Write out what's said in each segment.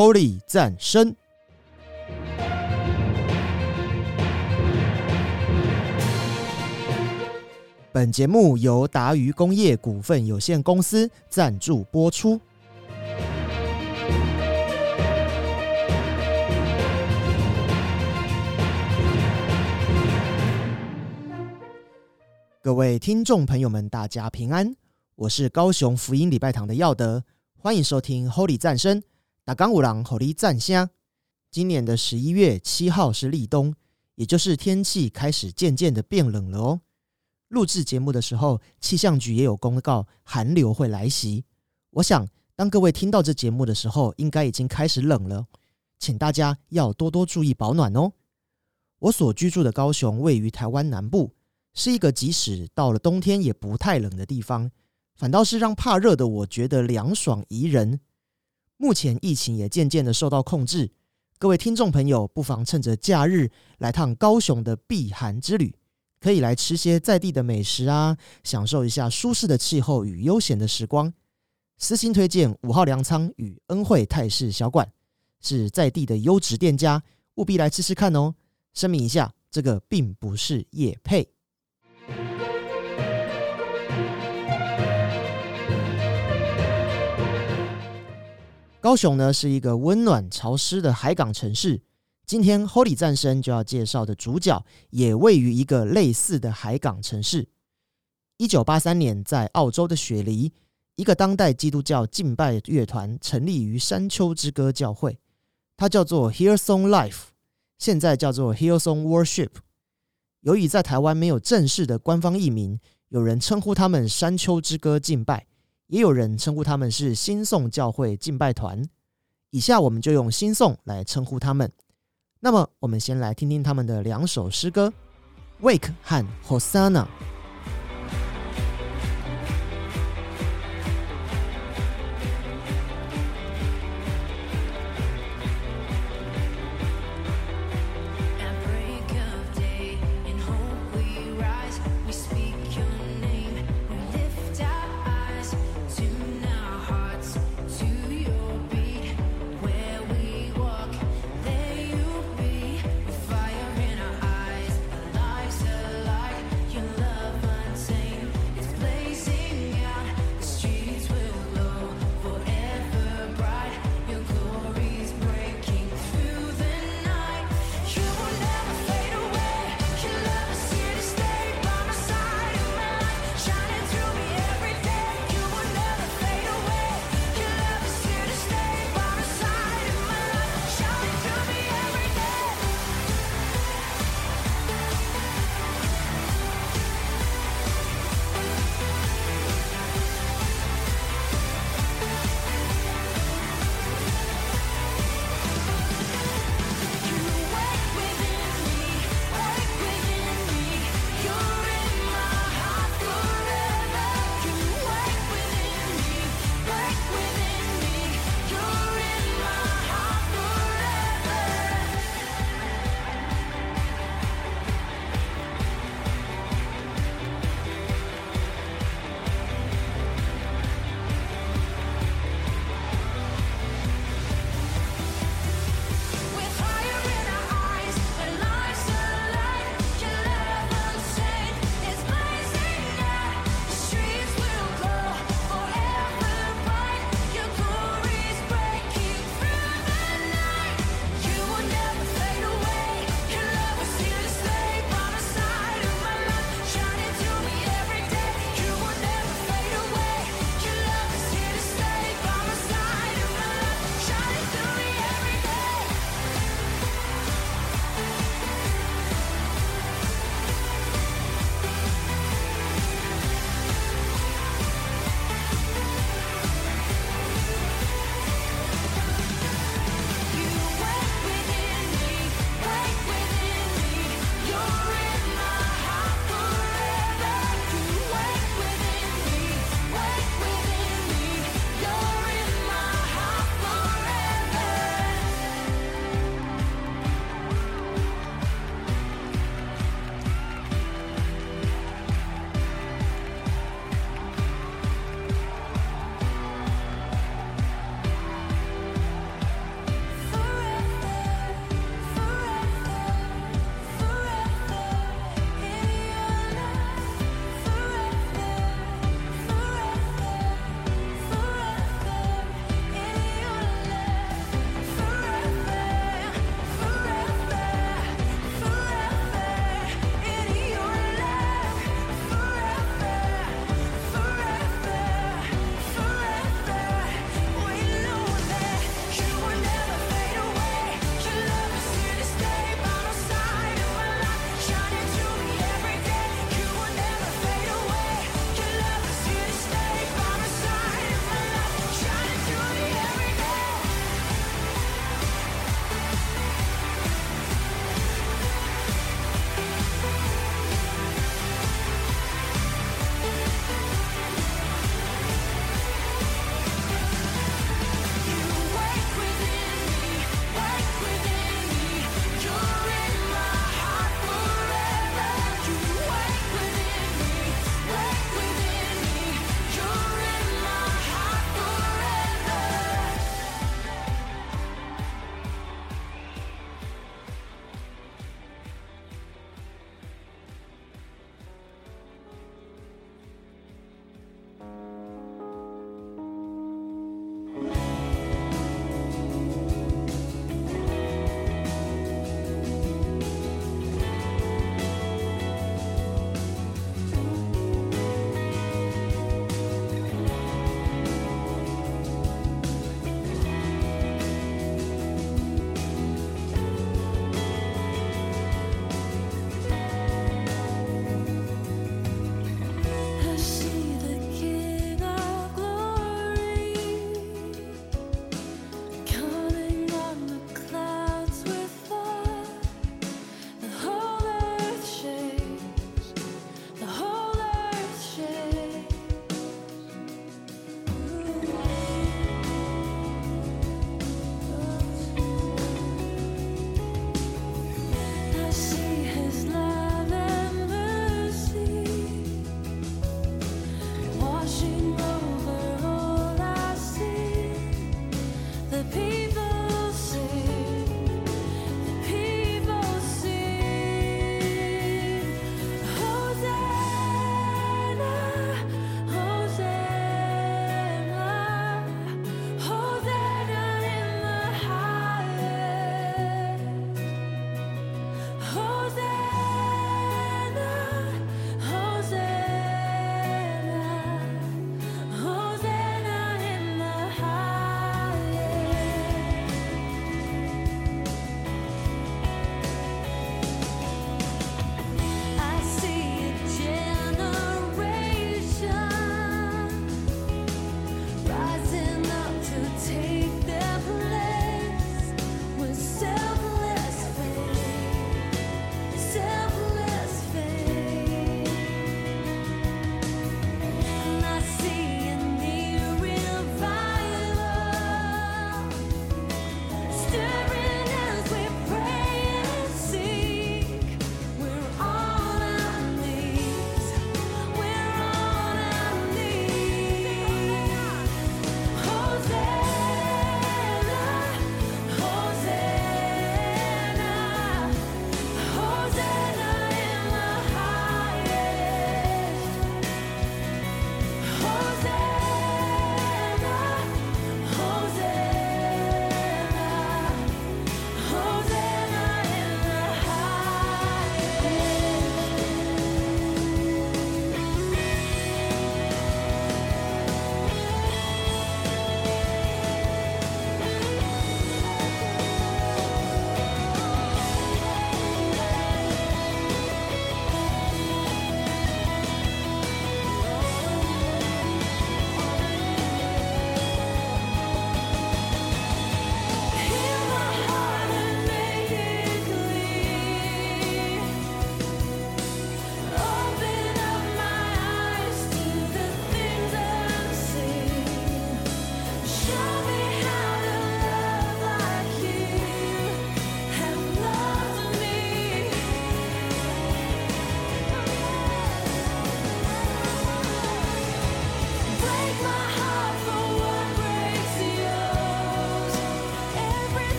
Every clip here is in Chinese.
Holy 战声。本节目由达渝工业股份有限公司赞助播出。各位听众朋友们，大家平安，我是高雄福音礼拜堂的耀德，欢迎收听 Holy 战声。打刚五郎 Holy 战香。今年的十一月七号是立冬，也就是天气开始渐渐的变冷了哦。录制节目的时候，气象局也有公告寒流会来袭。我想，当各位听到这节目的时候，应该已经开始冷了，请大家要多多注意保暖哦。我所居住的高雄位于台湾南部，是一个即使到了冬天也不太冷的地方，反倒是让怕热的我觉得凉爽宜人。目前疫情也渐渐的受到控制，各位听众朋友不妨趁着假日来趟高雄的避寒之旅。可以来吃些在地的美食啊，享受一下舒适的气候与悠闲的时光。私心推荐五号粮仓与恩惠泰式小馆，是在地的优质店家，务必来吃吃看哦。声明一下，这个并不是夜配。高雄呢是一个温暖潮湿的海港城市。今天 Holy 战神就要介绍的主角，也位于一个类似的海港城市。一九八三年，在澳洲的雪梨，一个当代基督教敬拜乐团成立于山丘之歌教会，它叫做 Hillsong Life，现在叫做 Hillsong Worship。由于在台湾没有正式的官方译名，有人称呼他们山丘之歌敬拜，也有人称呼他们是新颂教会敬拜团。以下我们就用新颂来称呼他们。那么，我们先来听听他们的两首诗歌，《Wake》和《Hosanna》。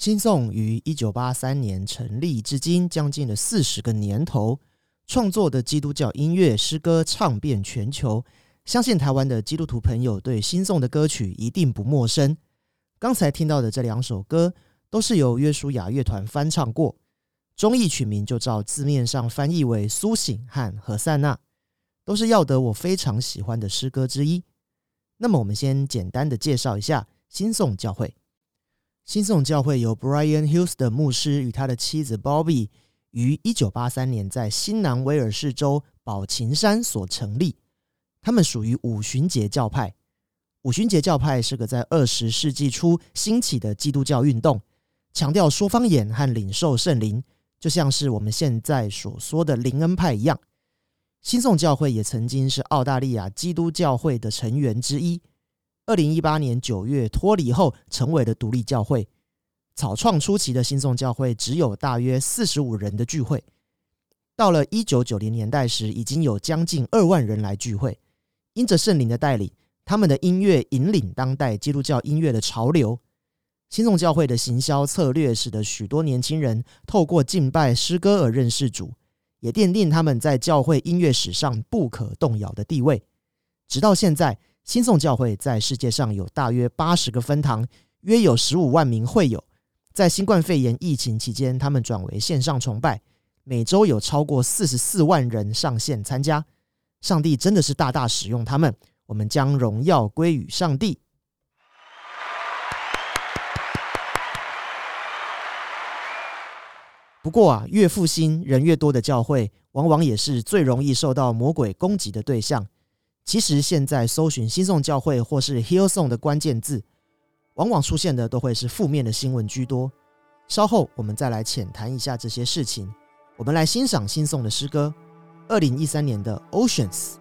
新宋于一九八三年成立至今，将近了四十个年头，创作的基督教音乐诗歌唱遍全球。相信台湾的基督徒朋友对新宋的歌曲一定不陌生。刚才听到的这两首歌，都是由约书亚乐团翻唱过，中译曲名就照字面上翻译为《苏醒》和《何塞纳》，都是要得我非常喜欢的诗歌之一。那么，我们先简单的介绍一下新宋教会。新宋教会由 Brian Hughes 的牧师与他的妻子 Bobby 于一九八三年在新南威尔士州宝琴山所成立。他们属于五旬节教派。五旬节教派是个在二十世纪初兴起的基督教运动，强调说方言和领受圣灵，就像是我们现在所说的灵恩派一样。新宋教会也曾经是澳大利亚基督教会的成员之一。二零一八年九月脱离后，成为了独立教会。草创初期的新宋教会只有大约四十五人的聚会，到了一九九零年代时，已经有将近二万人来聚会。因着圣灵的带领，他们的音乐引领当代基督教音乐的潮流。新宋教会的行销策略，使得许多年轻人透过敬拜诗歌而认识主，也奠定他们在教会音乐史上不可动摇的地位。直到现在。新宋教会在世界上有大约八十个分堂，约有十五万名会友。在新冠肺炎疫情期间，他们转为线上崇拜，每周有超过四十四万人上线参加。上帝真的是大大使用他们，我们将荣耀归于上帝。不过啊，越复兴人越多的教会，往往也是最容易受到魔鬼攻击的对象。其实现在搜寻新宋教会或是 Hillsong 的关键字，往往出现的都会是负面的新闻居多。稍后我们再来浅谈一下这些事情。我们来欣赏新宋的诗歌，二零一三年的 Oceans。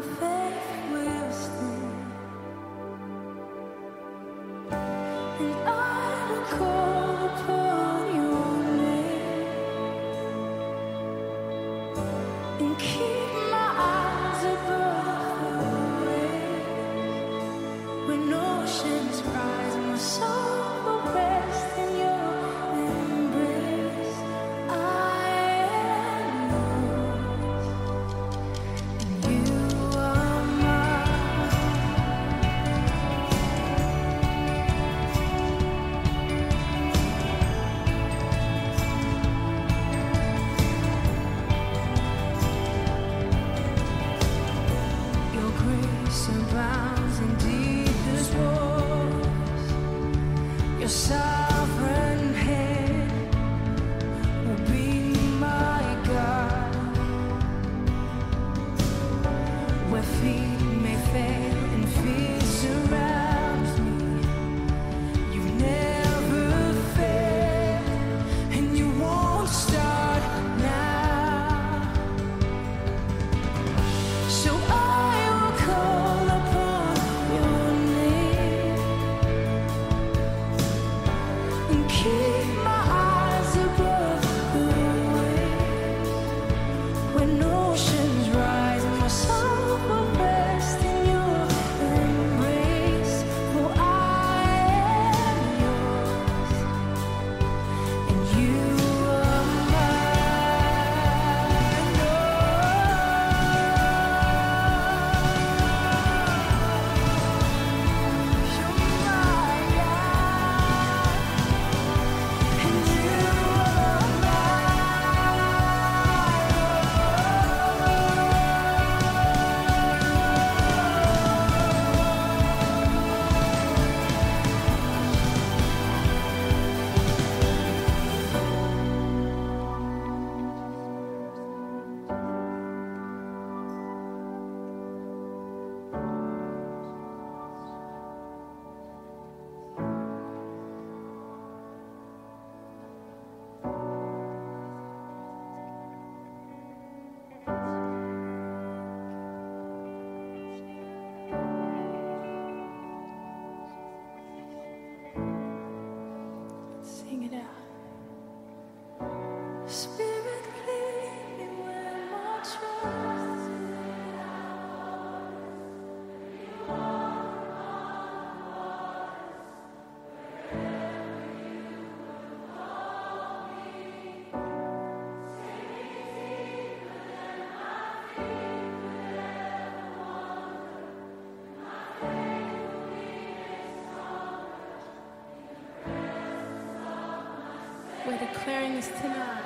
my declaring this tonight.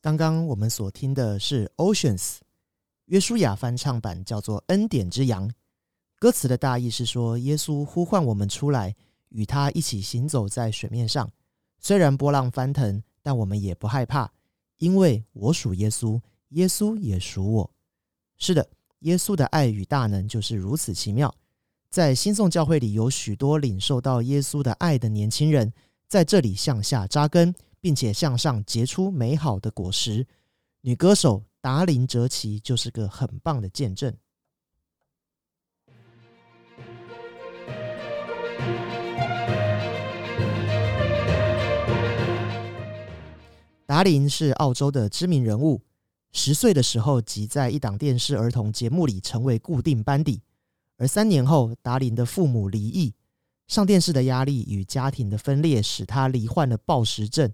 刚刚我们所听的是 Oceans，约书亚翻唱版叫做《恩典之羊》。歌词的大意是说，耶稣呼唤我们出来，与他一起行走在水面上。虽然波浪翻腾，但我们也不害怕，因为我属耶稣，耶稣也属我。是的，耶稣的爱与大能就是如此奇妙。在新宋教会里，有许多领受到耶稣的爱的年轻人，在这里向下扎根，并且向上结出美好的果实。女歌手达林哲奇就是个很棒的见证。达林是澳洲的知名人物，十岁的时候即在一档电视儿童节目里成为固定班底，而三年后，达林的父母离异，上电视的压力与家庭的分裂使他罹患了暴食症。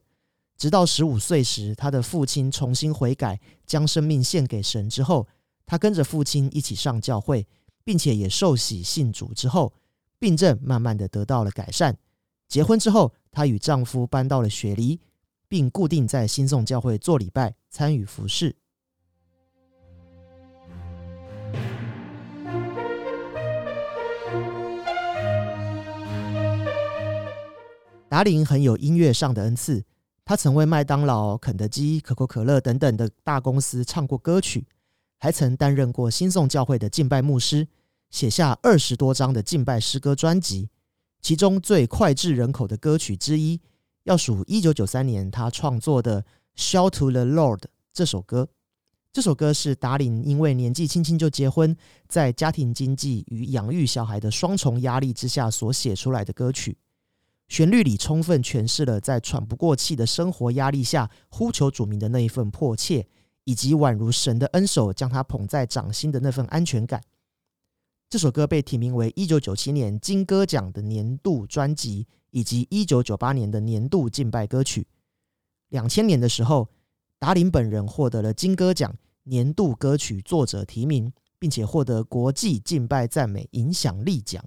直到十五岁时，他的父亲重新悔改，将生命献给神之后，他跟着父亲一起上教会，并且也受洗信主之后，病症慢慢的得到了改善。结婚之后，她与丈夫搬到了雪梨，并固定在新宋教会做礼拜，参与服饰。达林很有音乐上的恩赐，他曾为麦当劳、肯德基、可口可乐等等的大公司唱过歌曲，还曾担任过新宋教会的敬拜牧师，写下二十多张的敬拜诗歌专辑。其中最脍炙人口的歌曲之一，要数一九九三年他创作的《Shout to the Lord》这首歌。这首歌是达林因为年纪轻轻就结婚，在家庭经济与养育小孩的双重压力之下所写出来的歌曲。旋律里充分诠释了在喘不过气的生活压力下呼求主名的那一份迫切，以及宛如神的恩手将他捧在掌心的那份安全感。这首歌被提名为一九九七年金歌奖的年度专辑，以及一九九八年的年度敬拜歌曲。两千年的时候，达林本人获得了金歌奖年度歌曲作者提名，并且获得国际敬拜赞美影响力奖。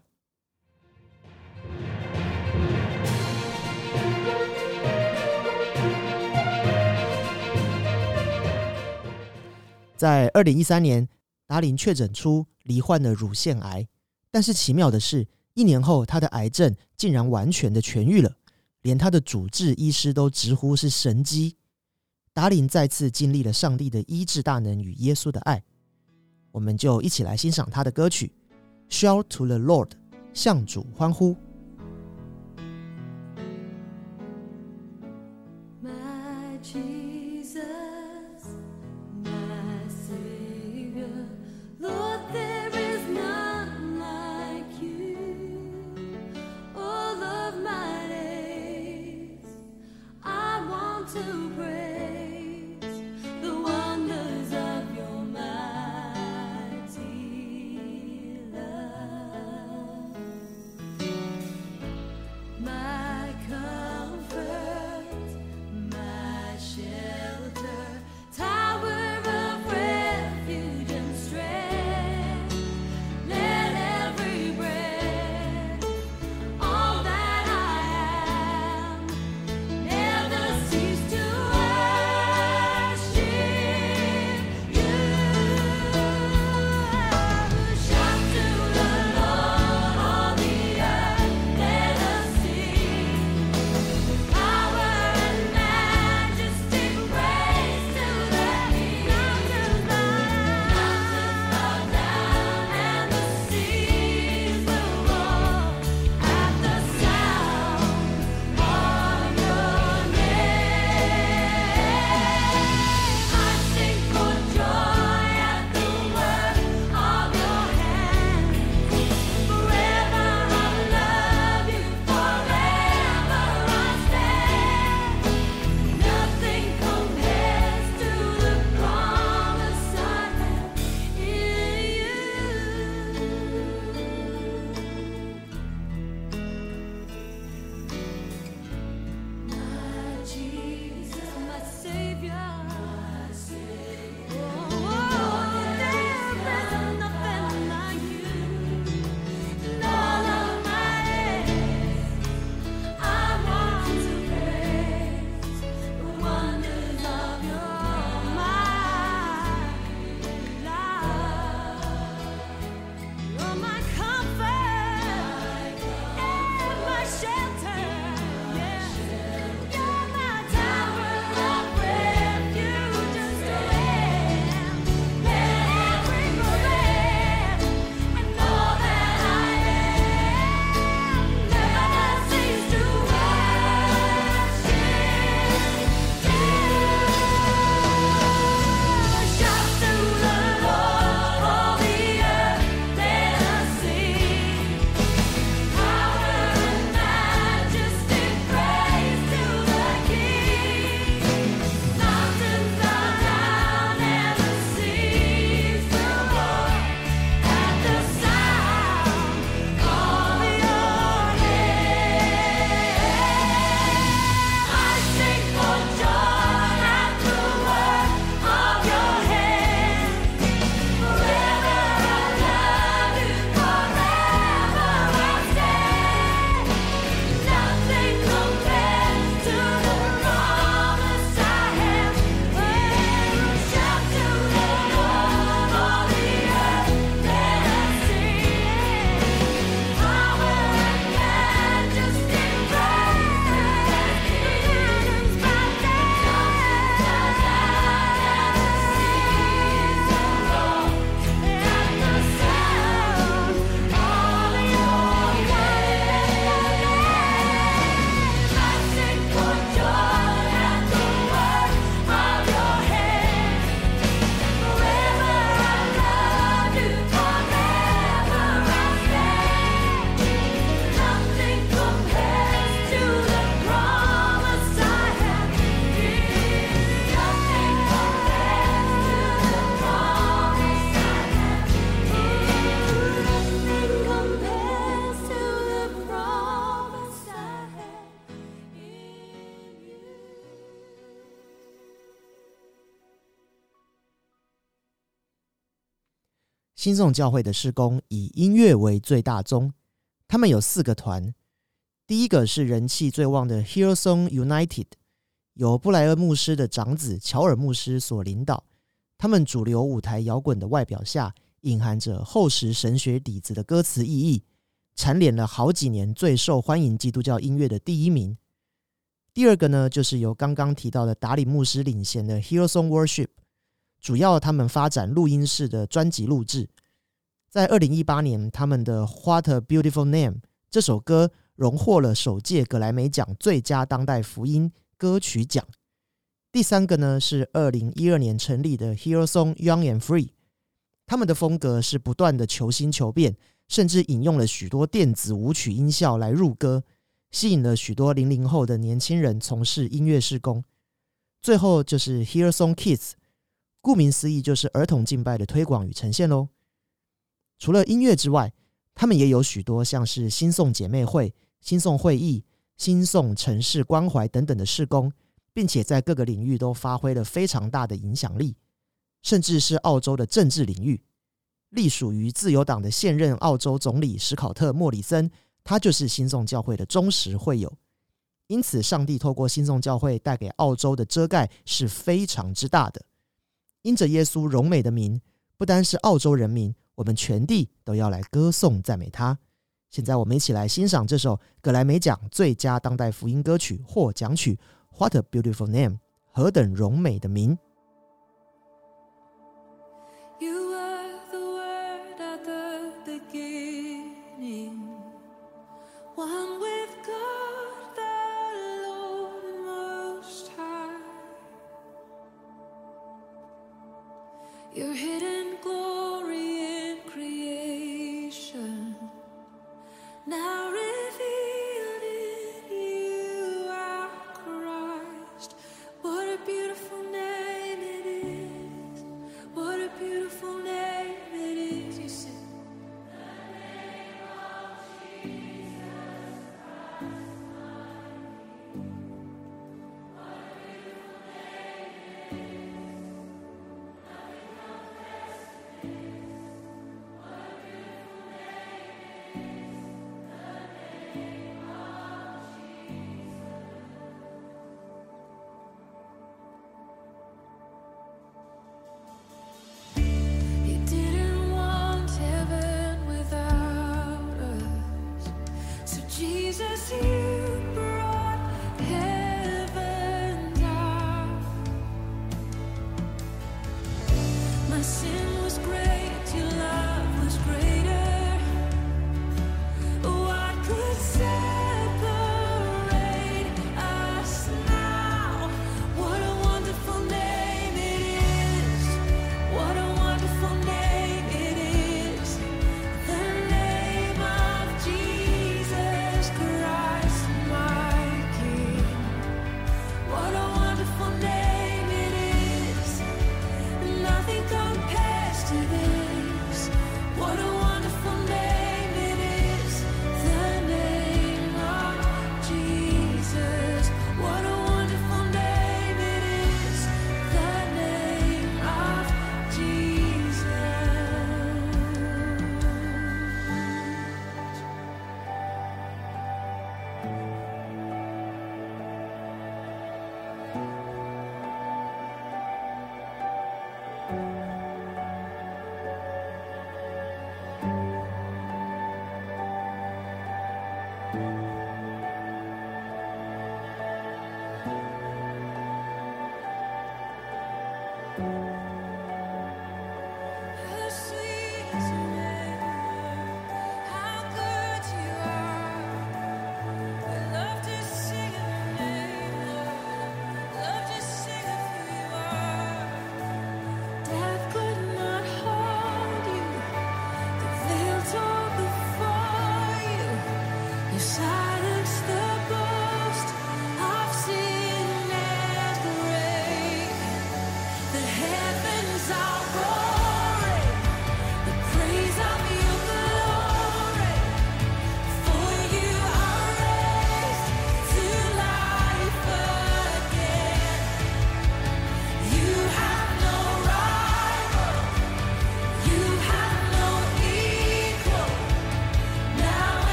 在二零一三年，达林确诊出罹患了乳腺癌，但是奇妙的是，一年后他的癌症竟然完全的痊愈了，连他的主治医师都直呼是神迹。达林再次经历了上帝的医治大能与耶稣的爱，我们就一起来欣赏他的歌曲《Shout to the Lord》，向主欢呼。新宋教会的施工以音乐为最大宗，他们有四个团。第一个是人气最旺的 Hillsong United，由布莱恩牧师的长子乔尔牧师所领导。他们主流舞台摇滚的外表下，隐含着厚实神学底子的歌词意义，蝉联了好几年最受欢迎基督教音乐的第一名。第二个呢，就是由刚刚提到的达里牧师领衔的 Hillsong Worship，主要他们发展录音室的专辑录制。在二零一八年，他们的《What a Beautiful Name》这首歌荣获了首届格莱美奖最佳当代福音歌曲奖。第三个呢是二零一二年成立的 Hear Song Young and Free，他们的风格是不断的求新求变，甚至引用了许多电子舞曲音效来入歌，吸引了许多零零后的年轻人从事音乐施工。最后就是 Hear Song Kids，顾名思义就是儿童敬拜的推广与呈现喽。除了音乐之外，他们也有许多像是新送姐妹会、新送会议、新送城市关怀等等的事工。并且在各个领域都发挥了非常大的影响力，甚至是澳洲的政治领域，隶属于自由党的现任澳洲总理史考特·莫里森，他就是新宋教会的忠实会友。因此，上帝透过新宋教会带给澳洲的遮盖是非常之大的。因着耶稣荣美的名，不单是澳洲人民，我们全地都要来歌颂赞美他。现在，我们一起来欣赏这首格莱美奖最佳当代福音歌曲获奖曲。What a beautiful name！何等荣美的名！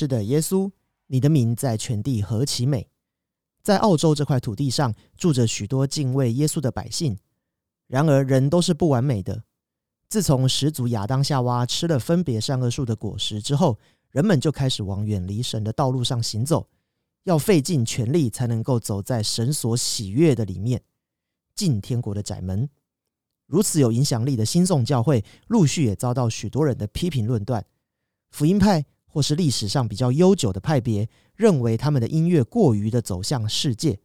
是的，耶稣，你的名在全地何其美！在澳洲这块土地上，住着许多敬畏耶稣的百姓。然而，人都是不完美的。自从始祖亚当夏娃吃了分别善恶树的果实之后，人们就开始往远离神的道路上行走，要费尽全力才能够走在神所喜悦的里面，进天国的窄门。如此有影响力的新宋教会，陆续也遭到许多人的批评论断。福音派或是历史上比较悠久的派别，认为他们的音乐过于的走向世界，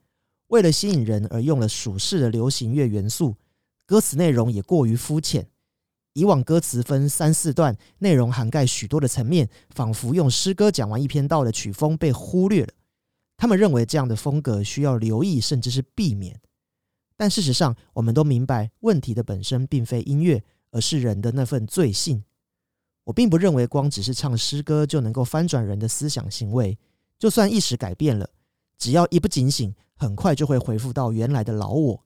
为了吸引人而用了属世的流行乐元素，歌词内容也过于肤浅。以往歌词分三四段，内容涵盖许多的层面，仿佛用诗歌讲完一篇道的曲风被忽略了。他们认为这样的风格需要留意，甚至是避免。但事实上，我们都明白，问题的本身并非音乐，而是人的那份罪性。我并不认为光只是唱诗歌就能够翻转人的思想行为。就算意识改变了，只要一不警醒，很快就会回复到原来的老我。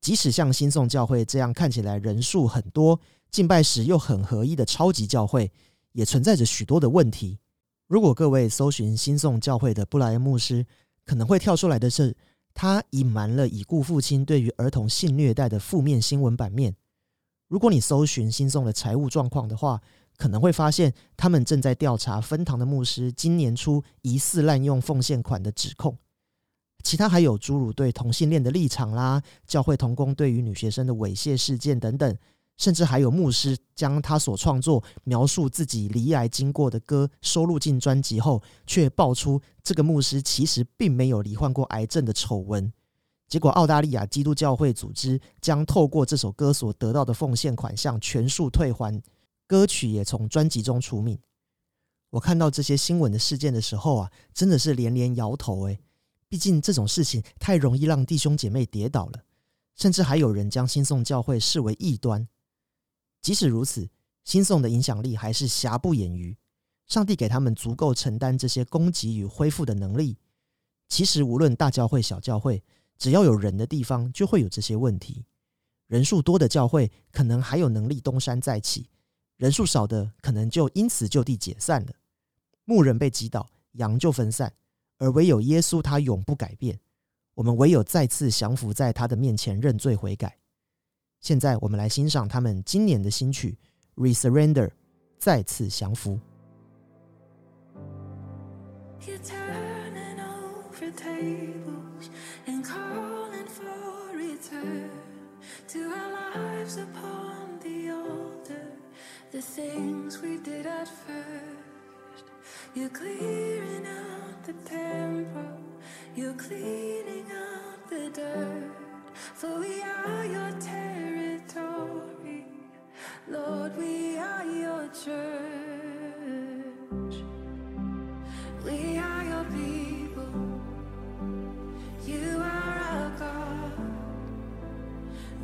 即使像新宋教会这样看起来人数很多、敬拜时又很合一的超级教会，也存在着许多的问题。如果各位搜寻新宋教会的布莱恩牧师，可能会跳出来的是，他隐瞒了已故父亲对于儿童性虐待的负面新闻版面。如果你搜寻新宋的财务状况的话，可能会发现他们正在调查分堂的牧师今年初疑似滥用奉献款的指控。其他还有诸如对同性恋的立场啦，教会童工对于女学生的猥亵事件等等，甚至还有牧师将他所创作描述自己离癌经过的歌收录进专辑后，却爆出这个牧师其实并没有罹患过癌症的丑闻。结果，澳大利亚基督教会组织将透过这首歌所得到的奉献款项全数退还，歌曲也从专辑中除名。我看到这些新闻的事件的时候啊，真的是连连摇头诶。毕竟这种事情太容易让弟兄姐妹跌倒了，甚至还有人将新宋教会视为异端。即使如此，新宋的影响力还是瑕不掩瑜。上帝给他们足够承担这些攻击与恢复的能力。其实，无论大教会、小教会，只要有人的地方，就会有这些问题。人数多的教会可能还有能力东山再起，人数少的可能就因此就地解散了。牧人被击倒羊就分散而唯有耶稣他永不改变。我们唯有再次降服在他的面前认罪悔改。现在我们来欣赏他们今年的新曲 resurrender 再次降服。The things we did at first. You're clearing out the temple. You're cleaning out the dirt. For we are your territory. Lord, we are your church. We are your people. You are our God.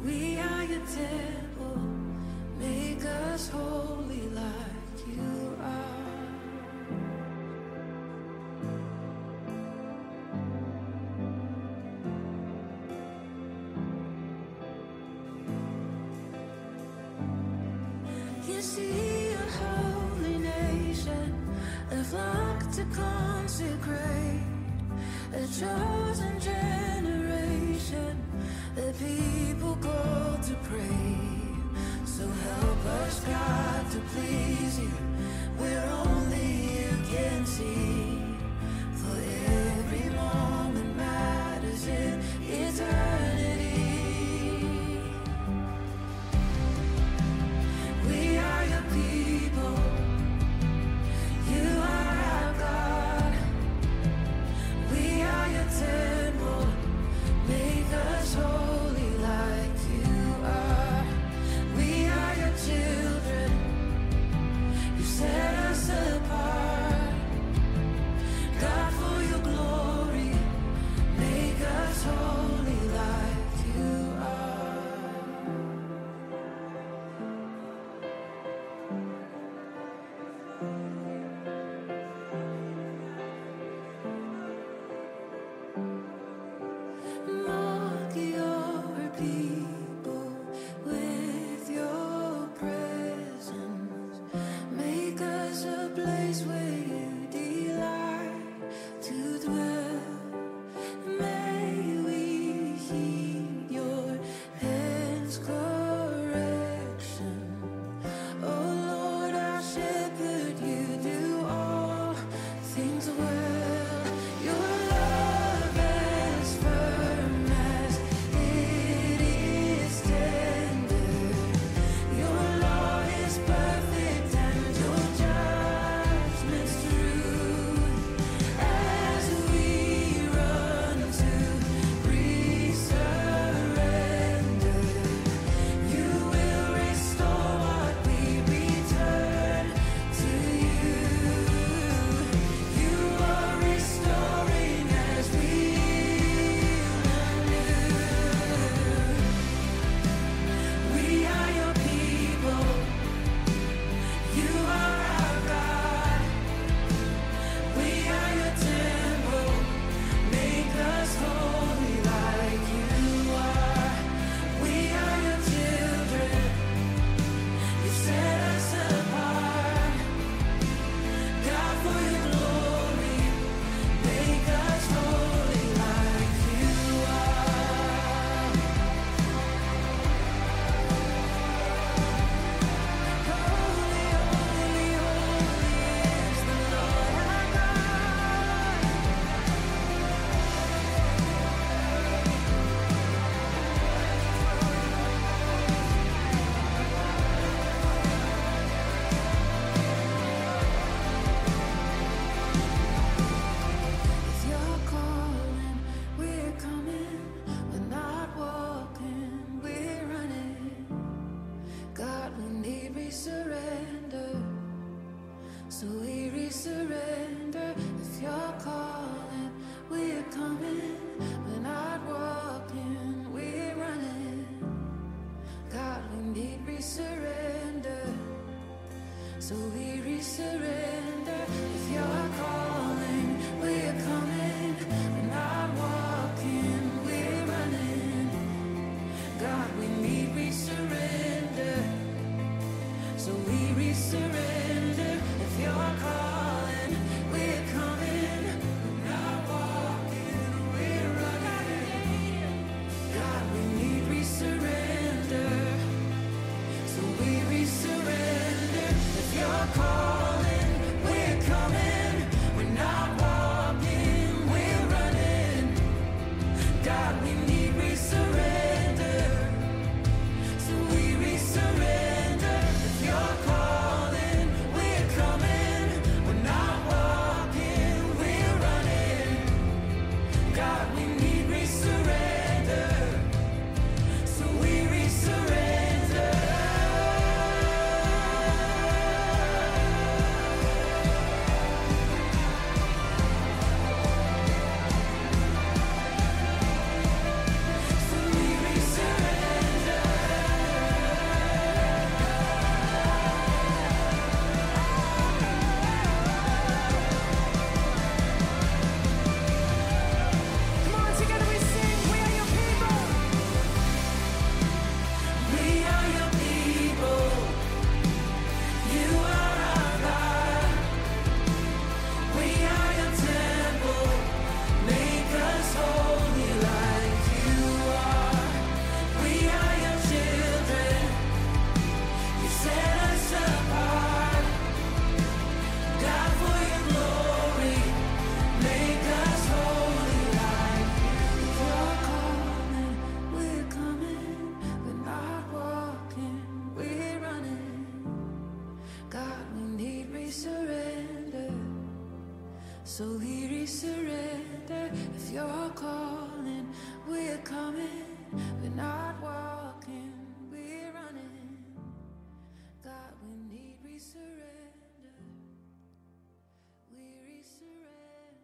We are your temple.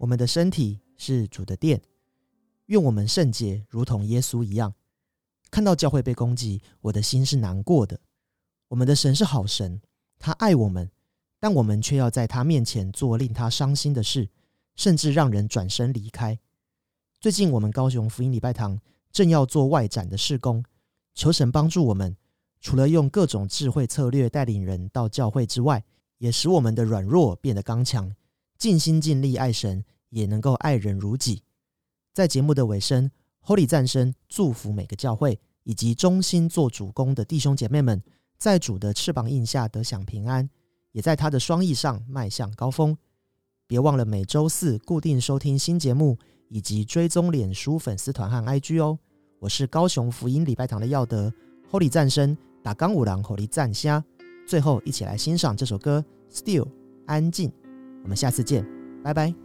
我们的身体是主的殿，愿我们圣洁，如同耶稣一样。看到教会被攻击，我的心是难过的。我们的神是好神，他爱我们，但我们却要在他面前做令他伤心的事，甚至让人转身离开。最近，我们高雄福音礼拜堂正要做外展的事工，求神帮助我们，除了用各种智慧策略带领人到教会之外，也使我们的软弱变得刚强，尽心尽力爱神，也能够爱人如己。在节目的尾声，Holy 赞声祝福每个教会以及忠心做主公的弟兄姐妹们，在主的翅膀印下得享平安，也在他的双翼上迈向高峰。别忘了每周四固定收听新节目，以及追踪脸书粉丝团和 IG 哦。我是高雄福音礼拜堂的耀德，Holy 赞声打钢五郎 Holy 赞虾。最后，一起来欣赏这首歌《Still》安静。我们下次见，拜拜。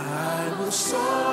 I will soar.